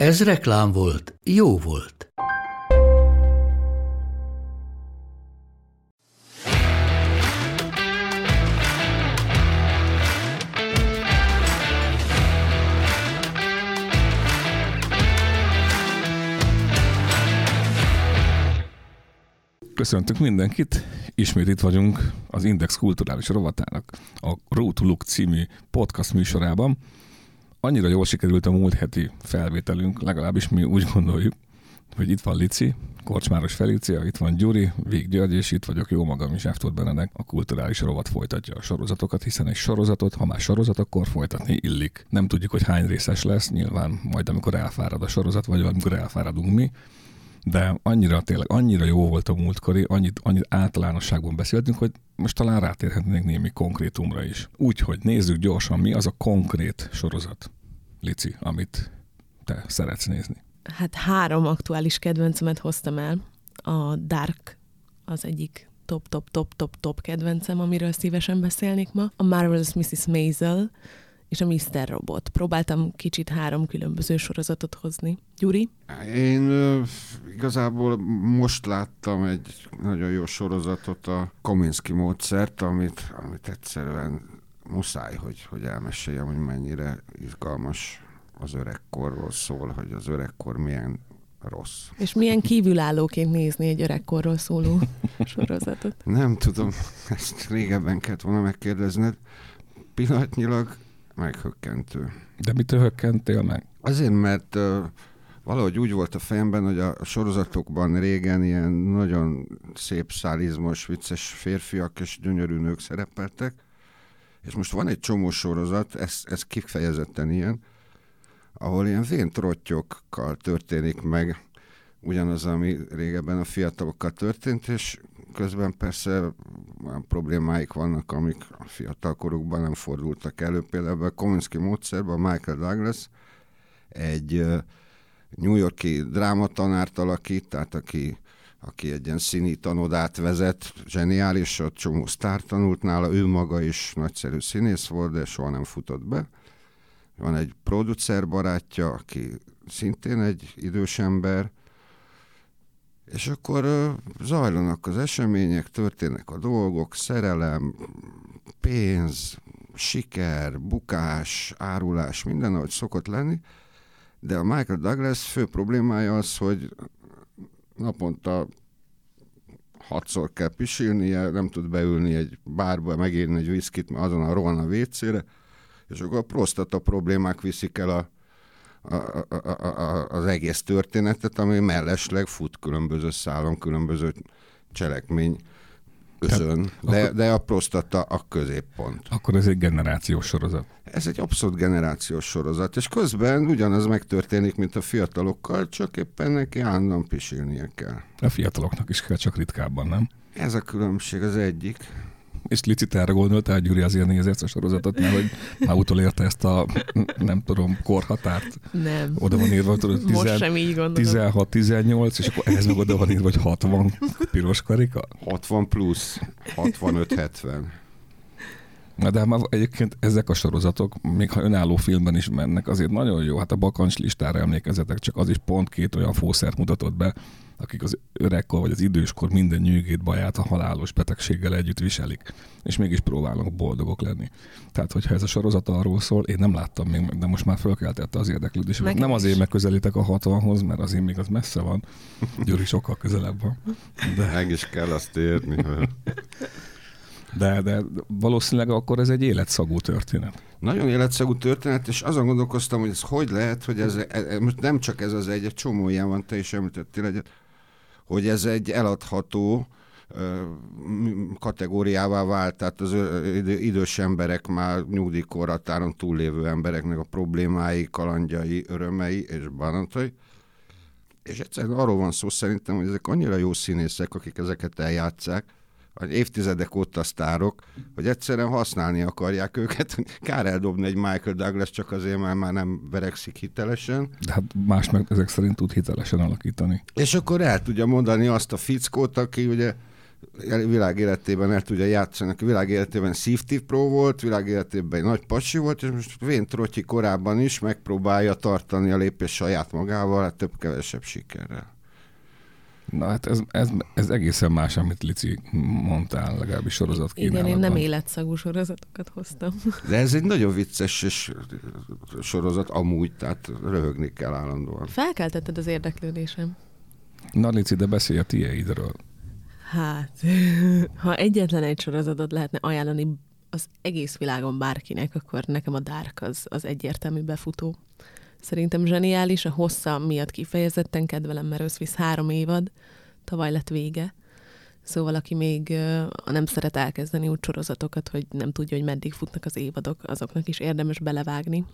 Ez reklám volt, jó volt. Köszöntünk mindenkit, ismét itt vagyunk az Index kulturális rovatának a Road to Look című podcast műsorában. Annyira jól sikerült a múlt heti felvételünk, legalábbis mi úgy gondoljuk, hogy itt van Lici, Korcsmáros Felícia, itt van Gyuri, Vég György, és itt vagyok jó magam is, Eftor Benedek. A kulturális rovat folytatja a sorozatokat, hiszen egy sorozatot, ha már sorozat, akkor folytatni illik. Nem tudjuk, hogy hány részes lesz, nyilván majd amikor elfárad a sorozat, vagy amikor elfáradunk mi, de annyira tényleg, annyira jó volt a múltkori, annyit, annyit általánosságban beszéltünk, hogy most talán rátérhetnénk némi konkrétumra is. Úgyhogy nézzük gyorsan, mi az a konkrét sorozat, Lici, amit te szeretsz nézni. Hát három aktuális kedvencemet hoztam el. A Dark az egyik top, top, top, top, top kedvencem, amiről szívesen beszélnék ma. A Marvelous Mrs. Maisel, és a Mr. Robot. Próbáltam kicsit három különböző sorozatot hozni. Gyuri? Én igazából most láttam egy nagyon jó sorozatot, a Kominsky módszert, amit, amit egyszerűen muszáj, hogy, hogy elmeséljem, hogy mennyire izgalmas az öregkorról szól, hogy az öregkor milyen rossz. És milyen kívülállóként nézni egy öregkorról szóló sorozatot? Nem tudom, ezt régebben kellett volna megkérdezned. Pillanatnyilag meghökkentő. De mitől hökkentél meg? Azért, mert uh, valahogy úgy volt a fejemben, hogy a sorozatokban régen ilyen nagyon szép szálizmos, vicces férfiak és gyönyörű nők szerepeltek, és most van egy csomó sorozat, ez, ez kifejezetten ilyen, ahol ilyen vén trottyokkal történik meg ugyanaz, ami régebben a fiatalokkal történt, és közben persze olyan problémáik vannak, amik a fiatal korukban nem fordultak elő. Például a Kominsky módszerben Michael Douglas egy New Yorki drámatanárt alakít, tehát aki, aki egy ilyen színi tanodát vezet, zseniális, ott csomó sztár tanult nála, ő maga is nagyszerű színész volt, de soha nem futott be. Van egy producer barátja, aki szintén egy idős ember, és akkor zajlanak az események, történnek a dolgok, szerelem, pénz, siker, bukás, árulás, minden, ahogy szokott lenni, de a Michael Douglas fő problémája az, hogy naponta hatszor kell pisilnie, nem tud beülni egy bárba, megírni egy viszkit, mert azon a rohan a vécére, és akkor a prostata problémák viszik el a, a, a, a, az egész történetet, ami mellesleg fut különböző szálon, különböző cselekmény özön, de, de a prostata a középpont. Akkor ez egy generációs sorozat. Ez egy abszolút generációs sorozat, és közben ugyanaz megtörténik, mint a fiatalokkal, csak éppen neki állandóan pisilnie kell. A fiataloknak is kell, csak ritkábban, nem? Ez a különbség az egyik. És licit erre gondoltál, Gyuri azért nézi ezt a sorozatot, mert hogy már utolérte ezt a, nem tudom, korhatárt. Nem. Oda van írva, tudod, Most sem így gondolom. 16-18, és akkor ehhez meg oda van írva, hogy 60 piros karika. 60 plusz, 65-70. De már egyébként ezek a sorozatok, még ha önálló filmben is mennek, azért nagyon jó. Hát a bakancs listára emlékezetek, csak az is pont két olyan fószert mutatott be, akik az öregkor vagy az időskor minden nyűgét, baját a halálos betegséggel együtt viselik, és mégis próbálnak boldogok lenni. Tehát, hogyha ez a sorozat arról szól, én nem láttam még meg, de most már fölkeltette az érdeklődés. Nekem Nem azért megközelítek a 60-hoz, mert azért még az messze van. Gyuri sokkal közelebb van. De, Meg is kell azt érni. de, de valószínűleg akkor ez egy életszagú történet. Nagyon életszagú történet, és azon gondolkoztam, hogy ez hogy lehet, hogy ez, ez most nem csak ez az egy, egy csomó ilyen van, te is említettél egyet, hogy ez egy eladható kategóriává vált, tehát az idős emberek már nyugdíjkorhatáron túllévő embereknek a problémái, kalandjai, örömei és bánatai. És egyszerűen arról van szó szerintem, hogy ezek annyira jó színészek, akik ezeket eljátszák, évtizedek óta sztárok, hogy egyszerűen használni akarják őket. Kár eldobni egy Michael Douglas csak azért, mert már nem verekszik hitelesen. De hát más meg ezek szerint tud hitelesen alakítani. És akkor el tudja mondani azt a fickót, aki ugye világ életében el tudja játszani, aki világ életében szívtív Pro volt, világ életében egy nagy pasi volt, és most Vén Trotyi korábban is megpróbálja tartani a lépés saját magával, hát több-kevesebb sikerrel. Na hát ez, ez, ez egészen más, amit Lici mondtál, legalábbis sorozat Igen, én nem életszagú sorozatokat hoztam. De ez egy nagyon vicces és sorozat amúgy, tehát röhögni kell állandóan. Felkeltetted az érdeklődésem. Na Lici, de beszélj a tieidről. Hát, ha egyetlen egy sorozatot lehetne ajánlani az egész világon bárkinek, akkor nekem a Dark az, az egyértelmű befutó. Szerintem zseniális, a hossza miatt kifejezetten kedvelem, mert összvisz három évad, tavaly lett vége. Szóval aki még nem szeret elkezdeni úgy sorozatokat, hogy nem tudja, hogy meddig futnak az évadok, azoknak is érdemes belevágni.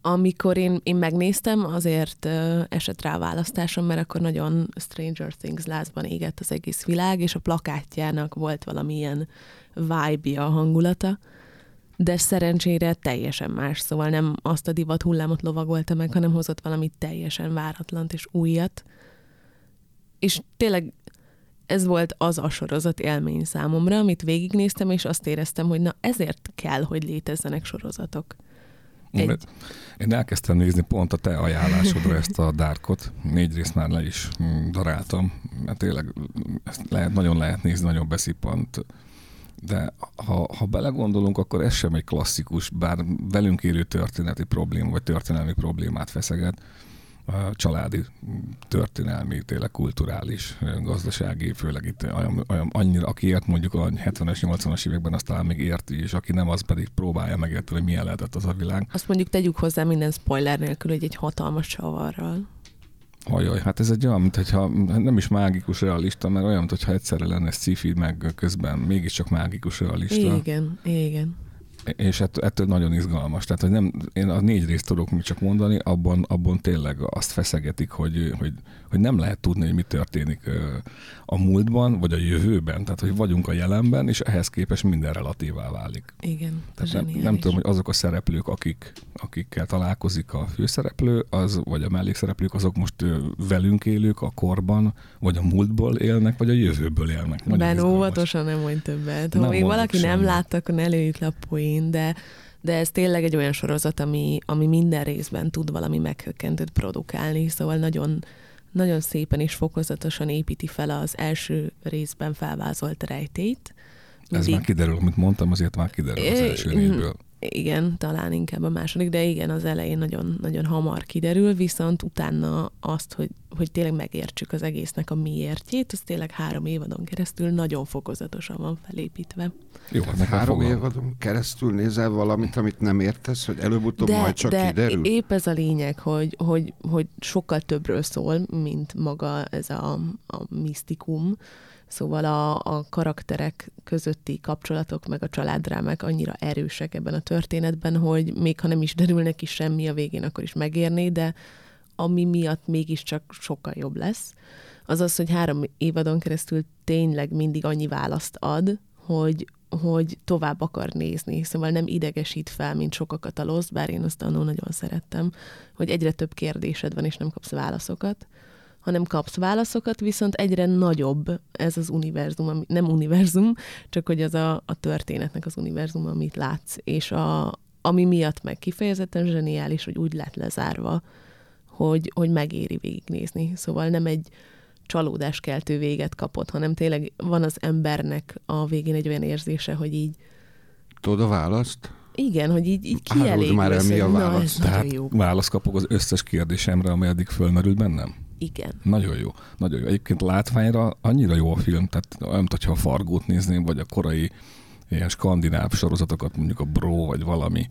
Amikor én, én megnéztem, azért esett rá a választásom, mert akkor nagyon Stranger Things lázban égett az egész világ, és a plakátjának volt valamilyen vibe a hangulata, de szerencsére teljesen más, szóval nem azt a divat hullámot lovagolta meg, hanem hozott valami teljesen váratlant és újat. És tényleg ez volt az a sorozat élmény számomra, amit végignéztem, és azt éreztem, hogy na ezért kell, hogy létezzenek sorozatok. Egy... Én elkezdtem nézni pont a te ajánlásodra ezt a Darkot. Négy részt már le is mm, daráltam, mert tényleg ezt lehet, nagyon lehet nézni, nagyon beszippant de ha, ha belegondolunk, akkor ez sem egy klasszikus, bár velünk élő történeti probléma, vagy történelmi problémát feszeget, családi, történelmi, tényleg kulturális, gazdasági, főleg itt olyan, olyan, annyira, aki ért mondjuk a 70-es, 80-as években, azt talán még érti, és aki nem, az pedig próbálja megérteni, hogy milyen lehetett az a világ. Azt mondjuk tegyük hozzá minden spoiler nélkül, hogy egy hatalmas csavarral. Ajaj, hát ez egy olyan, mintha nem is mágikus realista, mert olyan, mintha egyszerre lenne sci meg közben mégiscsak mágikus realista. Igen, igen és ettől, ettől nagyon izgalmas. Tehát, hogy nem, én a négy részt tudok még csak mondani, abban, abban tényleg azt feszegetik, hogy, hogy, hogy nem lehet tudni, hogy mi történik a múltban, vagy a jövőben. Tehát, hogy vagyunk a jelenben, és ehhez képest minden relatívá válik. Igen. Tehát nem, nem tudom, hogy azok a szereplők, akik, akikkel találkozik a főszereplő, az, vagy a mellékszereplők, azok most velünk élők a korban, vagy a múltból élnek, vagy a jövőből élnek. ben óvatosan nem mondj többet. Ha nem még valaki nem látta, akkor ne lőjük le a poén, de de ez tényleg egy olyan sorozat, ami, ami minden részben tud valami meghökkentőt produkálni, szóval nagyon, nagyon szépen és fokozatosan építi fel az első részben felvázolt rejtét. Mindig... Ez már kiderül, amit mondtam, azért már kiderül az első részből. Igen, talán inkább a második, de igen, az elején nagyon, nagyon hamar kiderül, viszont utána azt, hogy, hogy tényleg megértsük az egésznek a miértjét, az tényleg három évadon keresztül nagyon fokozatosan van felépítve. Jó, hát három fogalom. évadon keresztül nézel valamit, amit nem értesz, hogy előbb-utóbb de, majd csak de kiderül? épp ez a lényeg, hogy, hogy, hogy sokkal többről szól, mint maga ez a, a misztikum, Szóval a, a karakterek közötti kapcsolatok, meg a családdrámák annyira erősek ebben a történetben, hogy még ha nem is derül neki semmi a végén, akkor is megérné, de ami miatt mégiscsak sokkal jobb lesz, az az, hogy három évadon keresztül tényleg mindig annyi választ ad, hogy, hogy tovább akar nézni, szóval nem idegesít fel, mint sokakat a Lost, bár én azt annól nagyon szerettem, hogy egyre több kérdésed van, és nem kapsz válaszokat, hanem kapsz válaszokat, viszont egyre nagyobb ez az univerzum, ami, nem univerzum, csak hogy az a, a történetnek az univerzum, amit látsz, és a, ami miatt meg kifejezetten zseniális, hogy úgy lett lezárva, hogy, hogy megéri végignézni. Szóval nem egy csalódáskeltő véget kapott, hanem tényleg van az embernek a végén egy olyan érzése, hogy így... Tudod a választ? Igen, hogy így, így kielégülsz. már el mi a válasz. Na, Tehát jó. választ kapok az összes kérdésemre, amely eddig fölmerült bennem? Igen. Nagyon jó. Nagyon jó. Egyébként látványra annyira jó a film, tehát olyan, hogyha a Fargót nézném, vagy a korai ilyen skandináv sorozatokat, mondjuk a Bro, vagy valami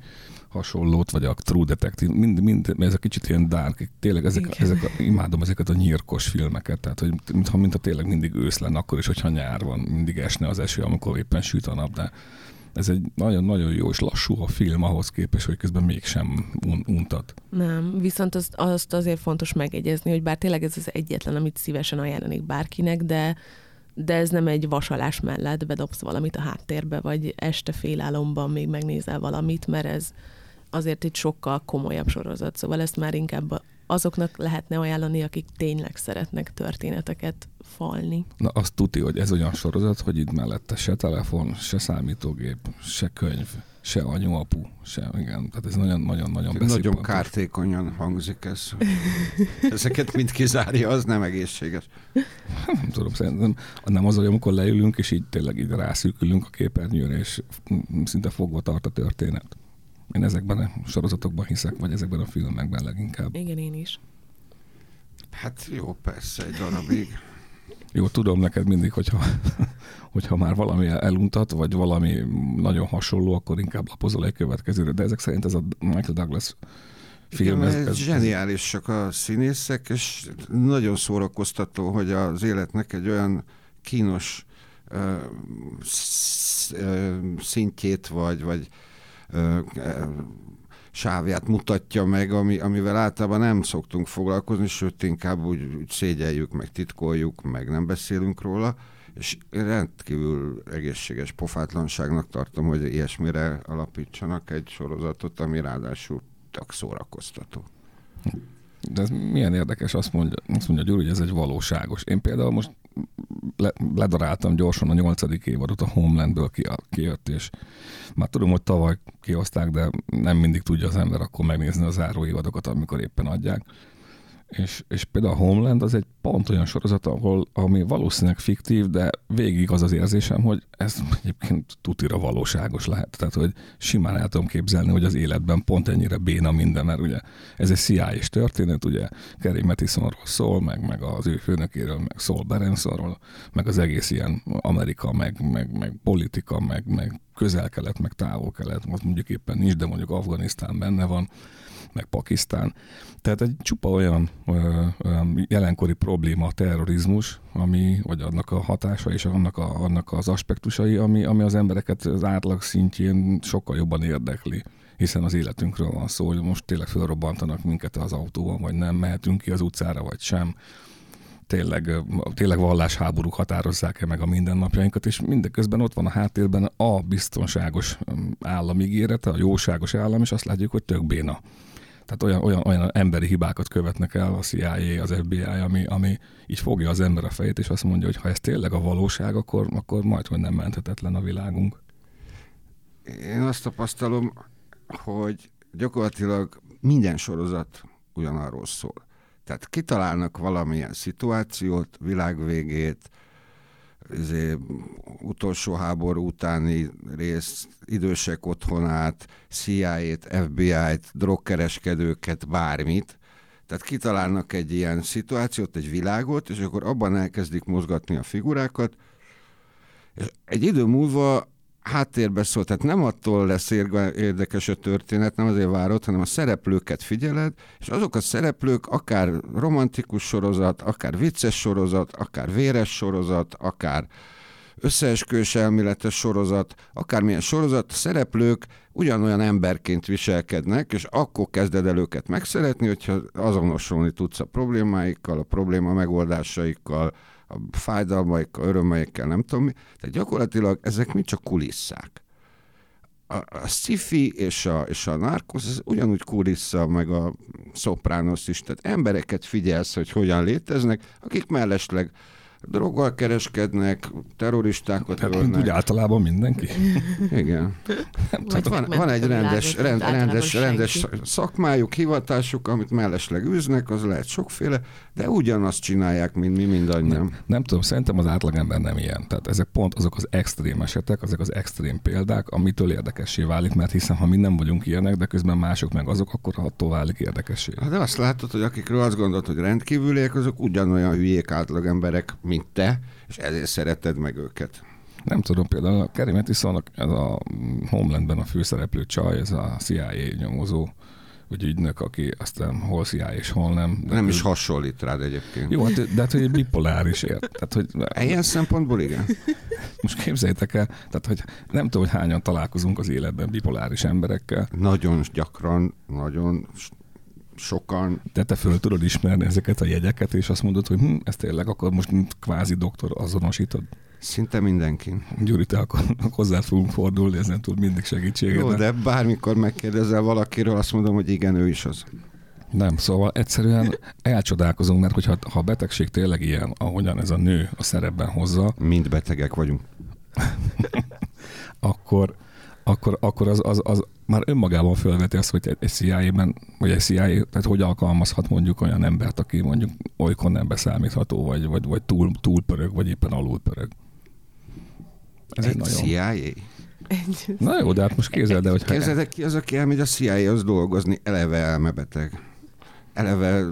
hasonlót, vagy a True Detective, mind, mind ez a kicsit ilyen dark, tényleg ezek, ezek a, imádom ezeket a nyírkos filmeket, tehát hogy mintha, mintha tényleg mindig ősz lenne, akkor is, hogyha nyár van, mindig esne az eső, amikor éppen süt a nap, de ez egy nagyon-nagyon jó és lassú a film ahhoz képest, hogy közben mégsem un- untat. Nem, viszont azt, azt azért fontos megegyezni, hogy bár tényleg ez az egyetlen, amit szívesen ajánlanék bárkinek, de de ez nem egy vasalás mellett bedobsz valamit a háttérbe, vagy este félálomban még megnézel valamit, mert ez azért egy sokkal komolyabb sorozat, szóval ezt már inkább azoknak lehetne ajánlani, akik tényleg szeretnek történeteket falni. Na azt tudti, hogy ez olyan sorozat, hogy itt mellette se telefon, se számítógép, se könyv, se anyu, apu, se, igen. Tehát ez nagyon-nagyon-nagyon Nagyon kártékonyan hangzik ez. Ezeket mind kizárja, az nem egészséges. Nem tudom, szerintem nem az, hogy amikor leülünk, és így tényleg így rászűkülünk a képernyőre, és szinte fogva tart a történet. Én ezekben a sorozatokban hiszek, vagy ezekben a filmekben leginkább. Igen, én is. Hát jó, persze, egy darabig. Jó, tudom neked mindig, hogyha, hogyha már valami eluntat, vagy valami nagyon hasonló, akkor inkább lapozol egy következőre. De ezek szerint ez a Michael Douglas film. Igen, ez, ez, zseniálisak a színészek, és nagyon szórakoztató, hogy az életnek egy olyan kínos uh, szintjét, vagy, vagy sávját mutatja meg, ami, amivel általában nem szoktunk foglalkozni, sőt inkább úgy, úgy szégyeljük, meg titkoljuk, meg nem beszélünk róla, és rendkívül egészséges pofátlanságnak tartom, hogy ilyesmire alapítsanak egy sorozatot, ami ráadásul tök szórakoztató. De ez milyen érdekes, azt mondja, azt mondja Gyuri, hogy ez egy valóságos. Én például most le, ledaráltam gyorsan a nyolcadik évadot a Homelandből ki, kijött, és már tudom, hogy tavaly kihozták, de nem mindig tudja az ember akkor megnézni a záró évadokat, amikor éppen adják és, és például a Homeland az egy pont olyan sorozat, ahol, ami valószínűleg fiktív, de végig az az érzésem, hogy ez egyébként tutira valóságos lehet. Tehát, hogy simán el tudom képzelni, hogy az életben pont ennyire béna minden, mert ugye ez egy cia és történet, ugye Kerry Mattisonról szól, meg, meg az ő főnökéről, meg Saul Berensonról, meg az egész ilyen Amerika, meg, meg, meg politika, meg, meg közel-kelet, meg távol-kelet, most mondjuk éppen nincs, de mondjuk Afganisztán benne van meg Pakisztán. Tehát egy csupa olyan ö, ö, jelenkori probléma a terrorizmus, ami, vagy annak a hatása és annak, a, annak az aspektusai, ami, ami az embereket az átlag szintjén sokkal jobban érdekli hiszen az életünkről van szó, hogy most tényleg felrobbantanak minket az autóban, vagy nem, mehetünk ki az utcára, vagy sem. Tényleg, tényleg vallásháborúk határozzák-e meg a mindennapjainkat, és mindeközben ott van a háttérben a biztonságos államigérete, a jóságos állam, és azt látjuk, hogy tök béna. Tehát olyan, olyan, olyan emberi hibákat követnek el a CIA, az FBI, ami, ami így fogja az ember a fejét, és azt mondja, hogy ha ez tényleg a valóság, akkor, akkor majd, hogy nem menthetetlen a világunk. Én azt tapasztalom, hogy gyakorlatilag minden sorozat ugyanarról szól. Tehát kitalálnak valamilyen szituációt, világvégét, izé, utolsó háború utáni rész, idősek otthonát, CIA-t, FBI-t, drogkereskedőket, bármit. Tehát kitalálnak egy ilyen szituációt, egy világot, és akkor abban elkezdik mozgatni a figurákat, és egy idő múlva háttérbe szól, tehát nem attól lesz érdekes a történet, nem azért várod, hanem a szereplőket figyeled, és azok a szereplők akár romantikus sorozat, akár vicces sorozat, akár véres sorozat, akár összeeskős elméletes sorozat, akármilyen sorozat, a szereplők ugyanolyan emberként viselkednek, és akkor kezded el őket megszeretni, hogyha azonosulni tudsz a problémáikkal, a probléma megoldásaikkal, a fájdalmaikkal, örömeikkel, nem tudom mi. Tehát gyakorlatilag ezek mind csak kulisszák. A, a sci és a, és a narkosz, ez ugyanúgy kulissza, meg a szopránosz is. Tehát embereket figyelsz, hogy hogyan léteznek, akik mellesleg droggal kereskednek, terroristákat hát, ölnek. Úgy általában mindenki. Igen. Hát van, van egy rendes, rend, rendes, rendes szakmájuk, hivatásuk, amit mellesleg űznek, az lehet sokféle, de ugyanazt csinálják, mint mi mindannyian. Nem, nem tudom, szerintem az átlagember nem ilyen. Tehát ezek pont azok az extrém esetek, azok az extrém példák, amitől érdekessé válik, mert hiszen ha mi nem vagyunk ilyenek, de közben mások meg azok, akkor attól válik érdekessé. Hát de azt látod, hogy akikről azt gondolod, hogy rendkívüliek, azok ugyanolyan hülyék átlagemberek, mint te, és ezért szereted meg őket. Nem tudom, például a Kerry Mattison, ez a Homelandben a főszereplő csaj, ez a CIA nyomozó, vagy ügynök, aki aztán hol CIA és hol nem. De nem ő... is hasonlít rád egyébként. Jó, hát, de hát, hogy egy bipoláris ért. Tehát, hogy... Ilyen szempontból igen. most képzeljétek el, tehát hogy nem tudom, hogy hányan találkozunk az életben bipoláris emberekkel. Nagyon gyakran, nagyon sokan. De te föl tudod ismerni ezeket a jegyeket, és azt mondod, hogy hm, ez tényleg akkor most mint kvázi doktor azonosítod. Szinte mindenki. Gyuri, te akkor hozzá fogunk fordulni, ez nem tud mindig segítséget. Jó, de bármikor megkérdezel valakiről, azt mondom, hogy igen, ő is az. Nem, szóval egyszerűen elcsodálkozunk, mert hogyha ha a betegség tényleg ilyen, ahogyan ez a nő a szerepben hozza. Mind betegek vagyunk. akkor, akkor, akkor az, az, az, már önmagában felveti azt, hogy egy CIA-ben, vagy egy CIA, tehát hogy alkalmazhat mondjuk olyan embert, aki mondjuk olykor nem beszámítható, vagy, vagy, vagy túl, túl pörög, vagy éppen alul pörög. Ez egy, egy nagyon... CIA? Na jó, de hát most képzeld el, hogy... Képzeld ki az, aki elmegy a CIA-hoz dolgozni, eleve elmebeteg eleve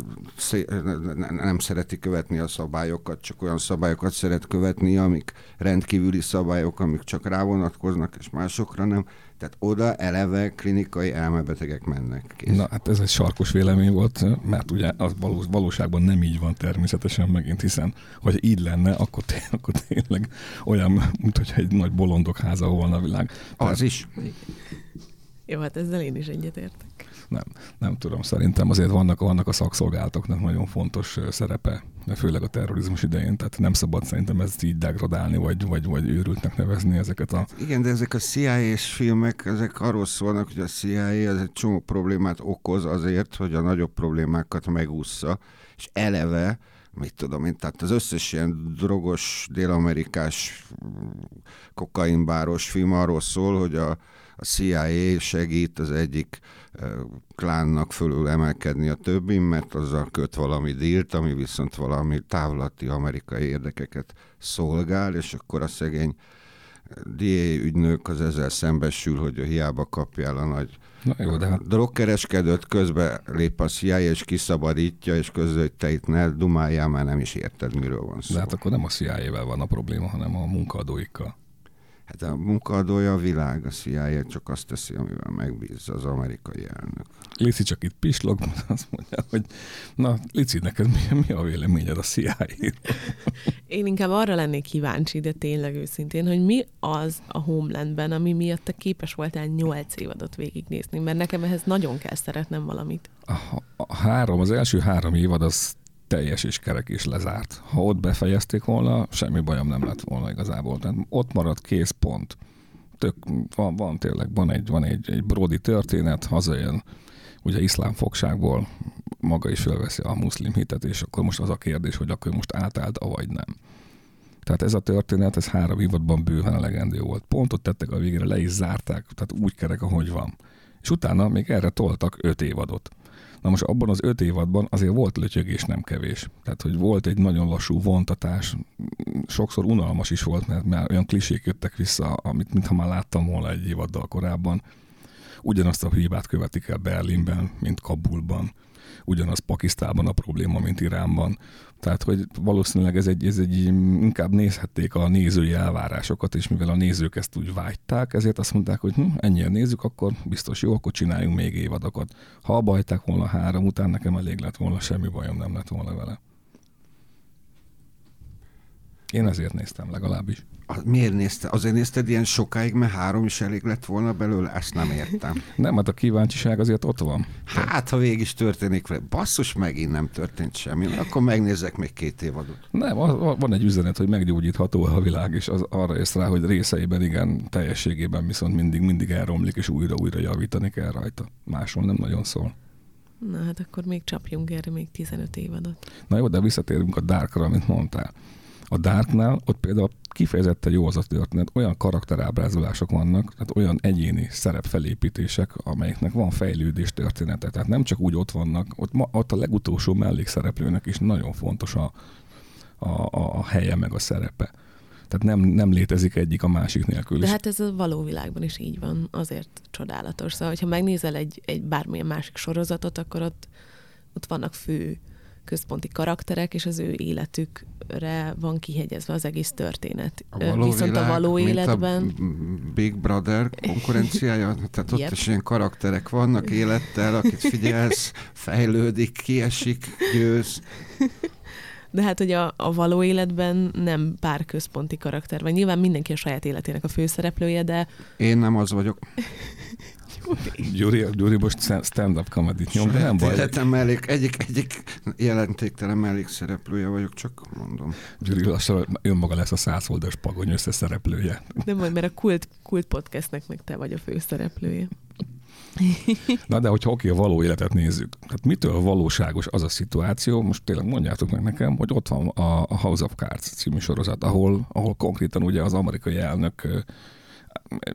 nem szereti követni a szabályokat, csak olyan szabályokat szeret követni, amik rendkívüli szabályok, amik csak rávonatkoznak, és másokra nem. Tehát oda eleve klinikai elmebetegek mennek. Kész. Na hát ez egy sarkos vélemény volt, mert ugye az valós, valóságban nem így van természetesen megint, hiszen hogy így lenne, akkor, té- akkor tényleg olyan, mint hogyha egy nagy bolondok háza volna a világ. Tehát, az is. Jó, hát ezzel én is egyetértek. Nem, nem tudom, szerintem azért vannak, vannak a szakszolgálatoknak nagyon fontos szerepe, főleg a terrorizmus idején, tehát nem szabad szerintem ezt így degradálni, vagy, vagy, vagy őrültnek nevezni ezeket a... Igen, de ezek a CIA-s filmek, ezek arról szólnak, hogy a CIA ez egy csomó problémát okoz azért, hogy a nagyobb problémákat megúszza, és eleve mit tudom én, tehát az összes ilyen drogos, dél-amerikás kokainbáros film arról szól, hogy a, a CIA segít az egyik klánnak fölül emelkedni a többin, mert azzal köt valami dílt, ami viszont valami távlati amerikai érdekeket szolgál, és akkor a szegény DA ügynök az ezzel szembesül, hogy a hiába kapjál a nagy Na jó, de hát... drogkereskedőt közbe lép a CIA, és kiszabadítja, és közül, hogy te itt ne dumáljál, már nem is érted, miről van szó. De hát akkor nem a CIA-vel van a probléma, hanem a munkaadóikkal. Hát a munkaadója a világ, a CIA csak azt teszi, amivel megbízza az amerikai elnök. Lici csak itt pislog, azt mondja, hogy na, Lici, neked mi, mi a véleményed a cia Én inkább arra lennék kíváncsi, de tényleg őszintén, hogy mi az a Homelandben, ami miatt te képes voltál nyolc évadot végignézni, mert nekem ehhez nagyon kell szeretnem valamit. A, a három, az első három évad az teljes és kerek is lezárt. Ha ott befejezték volna, semmi bajom nem lett volna igazából. Tehát ott maradt kész pont. Tök, van, van tényleg, van egy, van egy, egy brodi történet, hazajön ugye iszlám fogságból, maga is felveszi a muszlim hitet, és akkor most az a kérdés, hogy akkor most átállt, vagy nem. Tehát ez a történet, ez három évadban bőven elegendő volt. Pontot tettek a végére, le is zárták, tehát úgy kerek, ahogy van. És utána még erre toltak öt évadot. Na most abban az öt évadban azért volt lötyögés nem kevés. Tehát, hogy volt egy nagyon lassú vontatás, sokszor unalmas is volt, mert már olyan klisék jöttek vissza, amit mintha már láttam volna egy évaddal korábban. Ugyanazt a hibát követik el Berlinben, mint Kabulban ugyanaz Pakisztánban a probléma, mint Iránban. Tehát, hogy valószínűleg ez egy, ez egy inkább nézhették a nézői elvárásokat, és mivel a nézők ezt úgy vágyták, ezért azt mondták, hogy hm, ennyien nézzük, akkor biztos jó, akkor csináljunk még évadokat. Ha abba volna három után, nekem elég lett volna, semmi bajom nem lett volna vele. Én ezért néztem legalábbis. Miért nézte? Azért nézted ilyen sokáig, mert három is elég lett volna belőle? Ezt nem értem. nem, hát a kíváncsiság azért ott van. Hát, ha végig is történik vele. Basszus, megint nem történt semmi. Akkor megnézek még két évadot. Nem, van egy üzenet, hogy meggyógyítható a világ, és az arra ész rá, hogy részeiben igen, teljességében viszont mindig, mindig elromlik, és újra-újra javítani kell rajta. Máshol nem nagyon szól. Na hát akkor még csapjunk erre még 15 évadot. Na jó, de visszatérünk a Darkra, amit mondtál. A Darknál ott például kifejezetten jó az a történet, olyan karakterábrázolások vannak, tehát olyan egyéni szerepfelépítések, amelyeknek van fejlődés története. Tehát nem csak úgy ott vannak, ott, ma, ott a legutolsó mellékszereplőnek is nagyon fontos a, a, a, helye meg a szerepe. Tehát nem, nem létezik egyik a másik nélkül. De hát ez a való világban is így van, azért csodálatos. Szóval, hogyha megnézel egy, egy bármilyen másik sorozatot, akkor ott, ott vannak fő központi karakterek, és az ő életükre van kihegyezve az egész történet. A való Viszont világ, a való életben... A Big Brother konkurenciája, tehát ott yep. is ilyen karakterek vannak élettel, akit figyelsz, fejlődik, kiesik, győz. De hát, hogy a, a való életben nem pár központi karakter van. Nyilván mindenki a saját életének a főszereplője, de... Én nem az vagyok. Gyuri, Gyuri most stand-up comedy nyom, de nem baj. Életem mellék, egyik, egyik jelentéktelen mellékszereplője vagyok, csak mondom. Gyuri lassan önmaga lesz a száz oldalas pagony összeszereplője. Nem majd, mert a kult, kult podcastnek meg te vagy a főszereplője. Na de hogyha oké, a való életet nézzük, hát mitől valóságos az a szituáció, most tényleg mondjátok meg nekem, hogy ott van a House of Cards című sorozat, ahol, ahol konkrétan ugye az amerikai elnök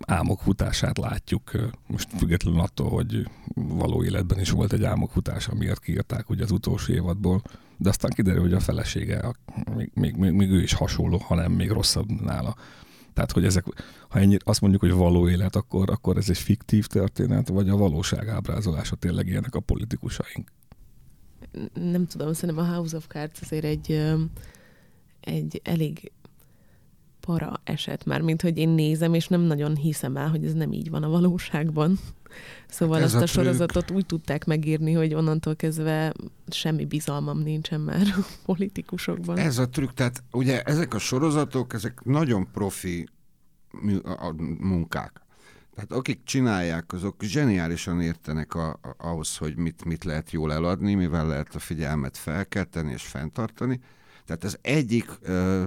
álmok futását látjuk, most függetlenül attól, hogy való életben is volt egy álmok futás, amiért kiírták ugye az utolsó évadból, de aztán kiderül, hogy a felesége még, még, még, még ő is hasonló, hanem még rosszabb nála. Tehát, hogy ezek, ha ennyi, azt mondjuk, hogy való élet, akkor, akkor ez egy fiktív történet, vagy a valóság ábrázolása tényleg ilyenek a politikusaink? Nem tudom, szerintem a House of Cards azért egy, egy elég para eset már, mint hogy én nézem, és nem nagyon hiszem el, hogy ez nem így van a valóságban. Szóval hát ezt a, a sorozatot úgy tudták megírni, hogy onnantól kezdve semmi bizalmam nincsen már a politikusokban. Ez a trükk, tehát ugye ezek a sorozatok, ezek nagyon profi munkák. Tehát akik csinálják, azok zseniálisan értenek a, a, ahhoz, hogy mit, mit lehet jól eladni, mivel lehet a figyelmet felkelteni és fenntartani. Tehát az egyik uh,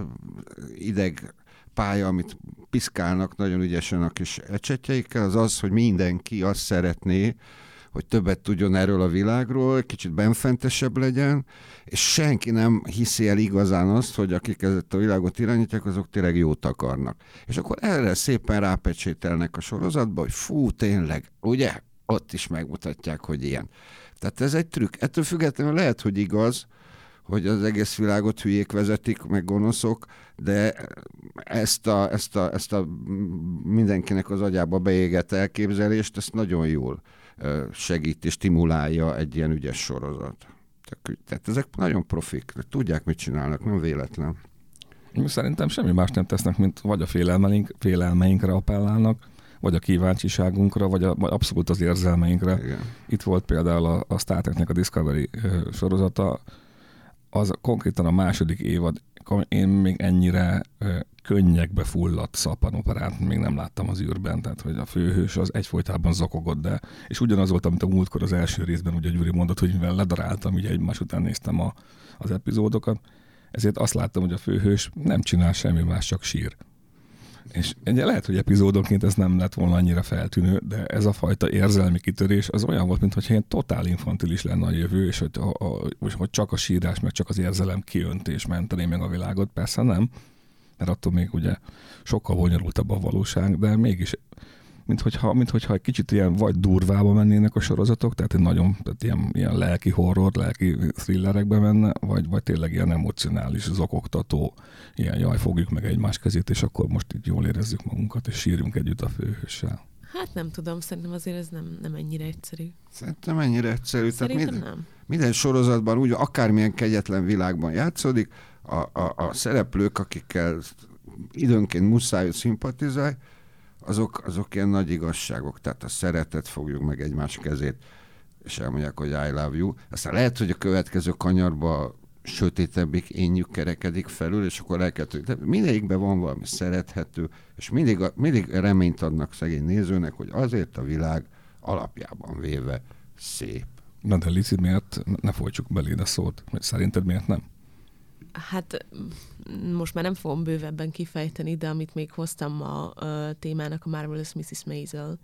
ideg pálya, amit piszkálnak nagyon ügyesen a kis ecsetjeikkel, az az, hogy mindenki azt szeretné, hogy többet tudjon erről a világról, kicsit benfentesebb legyen, és senki nem hiszi el igazán azt, hogy akik ezt a világot irányítják, azok tényleg jót akarnak. És akkor erre szépen rápecsételnek a sorozatba, hogy fú, tényleg, ugye? Ott is megmutatják, hogy ilyen. Tehát ez egy trükk. Ettől függetlenül lehet, hogy igaz, hogy az egész világot hülyék vezetik, meg gonoszok, de ezt a, ezt a, ezt a mindenkinek az agyába beégett elképzelést, ezt nagyon jól segít és stimulálja egy ilyen ügyes sorozat. Tehát ezek nagyon profik, tudják, mit csinálnak, nem véletlen. Szerintem semmi más nem tesznek, mint vagy a félelmeink, félelmeinkre appellálnak, vagy a kíváncsiságunkra, vagy, a, vagy abszolút az érzelmeinkre. Igen. Itt volt például a, a Star Trek-nek a Discovery sorozata, az konkrétan a második évad, én még ennyire könnyekbe fulladt szappanoperát még nem láttam az űrben, tehát hogy a főhős az egyfolytában zokogott, de és ugyanaz volt, amit a múltkor az első részben, ugye Gyuri mondott, hogy mivel ledaráltam, ugye egymás után néztem a, az epizódokat, ezért azt láttam, hogy a főhős nem csinál semmi más, csak sír. És ugye lehet, hogy epizódonként ez nem lett volna annyira feltűnő, de ez a fajta érzelmi kitörés az olyan volt, mintha ilyen totál infantilis lenne a jövő, és hogy, a, a, hogy csak a sírás, meg csak az érzelem kiöntés mentené meg a világot. Persze nem, mert attól még ugye sokkal bonyolultabb a valóság, de mégis mint hogyha, mint hogyha egy kicsit ilyen vagy durvába mennének a sorozatok, tehát egy nagyon, tehát ilyen, ilyen lelki horror, lelki thrillerekbe menne, vagy, vagy tényleg ilyen emocionális, zokogtató, ilyen jaj, fogjuk meg egymás kezét, és akkor most így jól érezzük magunkat, és sírjunk együtt a főhőssel. Hát nem tudom, szerintem azért ez nem, nem ennyire egyszerű. Szerintem ennyire egyszerű. Szerintem Tehát minden, nem. minden sorozatban úgy, akármilyen kegyetlen világban játszódik, a, a, a szereplők, akikkel időnként muszáj, szimpatizálj, azok, azok ilyen nagy igazságok, tehát a szeretet, fogjuk meg egymás kezét, és elmondják, hogy I love you. Aztán lehet, hogy a következő kanyarba sötétebbik énjük kerekedik felül, és akkor elkezdődik. De mindegyikben van valami szerethető, és mindig, mindig reményt adnak szegény nézőnek, hogy azért a világ alapjában véve szép. Na de Lici, miért ne folytsuk beléd a szót? Szerinted miért nem? Hát most már nem fogom bővebben kifejteni, de amit még hoztam a, a témának a Marvelous Mrs. Maisel.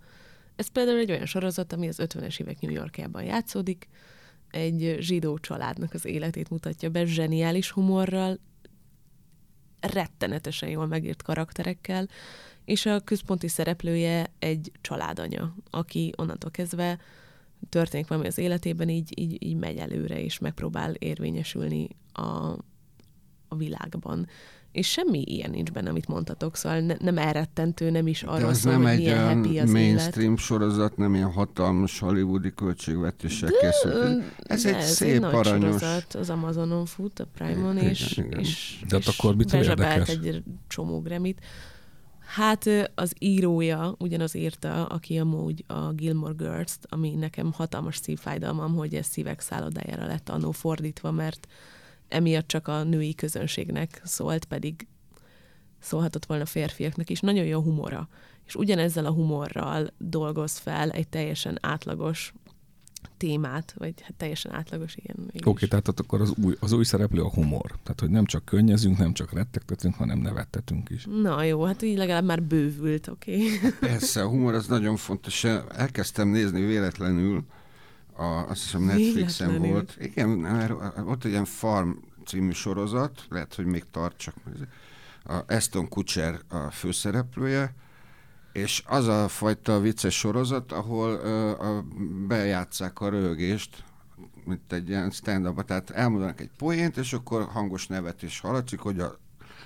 Ez például egy olyan sorozat, ami az 50-es évek New Yorkjában játszódik. Egy zsidó családnak az életét mutatja be zseniális humorral, rettenetesen jól megírt karakterekkel, és a központi szereplője egy családanya, aki onnantól kezdve történik valami az életében, így, így, így megy előre, és megpróbál érvényesülni a, a világban. És semmi ilyen nincs benne, amit mondtatok, szóval ne, nem elrettentő, nem is arról szól, nem hogy egy milyen happy az mainstream élet. sorozat, nem ilyen hatalmas hollywoodi költségvetéssel készült. Ez ne, egy ez szép egy nagy aranyos... sorozat, az Amazonon fut, a Prime-on, és, igen. és, De és akkor mitől bezsebelt egy csomó Grammy-t. Hát az írója ugyanaz írta, aki amúgy a Gilmore Girls-t, ami nekem hatalmas szívfájdalmam, hogy ez szívek szállodájára lett annó fordítva, mert emiatt csak a női közönségnek szólt, pedig szólhatott volna férfiaknak is. Nagyon jó humora. És ugyanezzel a humorral dolgoz fel egy teljesen átlagos témát, vagy hát teljesen átlagos, igen. Oké, okay, tehát akkor az új, az új szereplő a humor. Tehát, hogy nem csak könnyezünk, nem csak rettegtetünk, hanem nevettetünk is. Na jó, hát így legalább már bővült, oké. Okay. Persze, a humor az nagyon fontos. Elkezdtem nézni véletlenül, a, azt hiszem Netflixen véletlenül. volt. Igen, mert ott egy ilyen Farm című sorozat, lehet, hogy még tart csak. A Aston Kutcher a főszereplője, és az a fajta vicces sorozat, ahol ö, a, bejátszák a rögést, mint egy ilyen stand up tehát elmondanak egy poént, és akkor hangos nevetés hallatszik, hogy a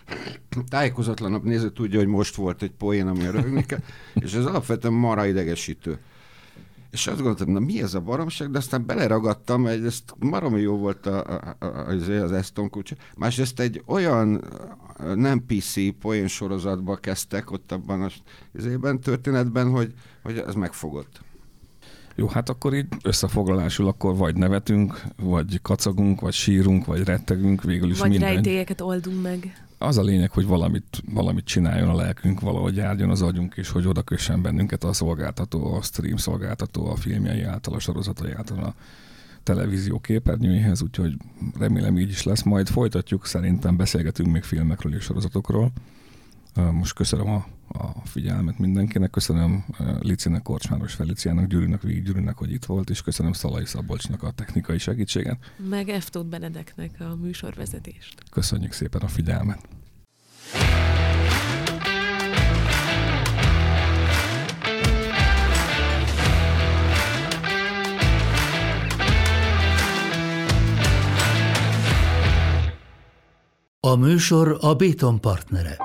tájékozatlanabb néző tudja, hogy most volt egy poén, ami a röhögni kell, és ez alapvetően mara idegesítő. És azt gondoltam, na mi ez a baromság, de aztán beleragadtam, hogy ez marom jó volt a, a, a, az, az Aston Kutcher. Másrészt egy olyan nem PC poén sorozatba kezdtek ott abban az izében, történetben, hogy, hogy ez megfogott. Jó, hát akkor így összefoglalásul akkor vagy nevetünk, vagy kacagunk, vagy sírunk, vagy rettegünk, végül is vagy minden. Vagy rejtélyeket oldunk meg. Az a lényeg, hogy valamit, valamit csináljon a lelkünk, valahogy járjon az agyunk, és hogy oda kössen bennünket a szolgáltató, a stream szolgáltató, a filmjei által, a sorozatai által, a televízió képernyőjéhez, úgyhogy remélem így is lesz. Majd folytatjuk, szerintem beszélgetünk még filmekről és sorozatokról. Most köszönöm a, a figyelmet mindenkinek, köszönöm Licinek, Korcsmáros Feliciának, Gyurinak, Víg Gyurinak, hogy itt volt, és köszönöm Szalai Szabolcsnak a technikai segítséget. Meg Eftót Benedeknek a műsorvezetést. Köszönjük szépen a figyelmet! A műsor a Béton partnere.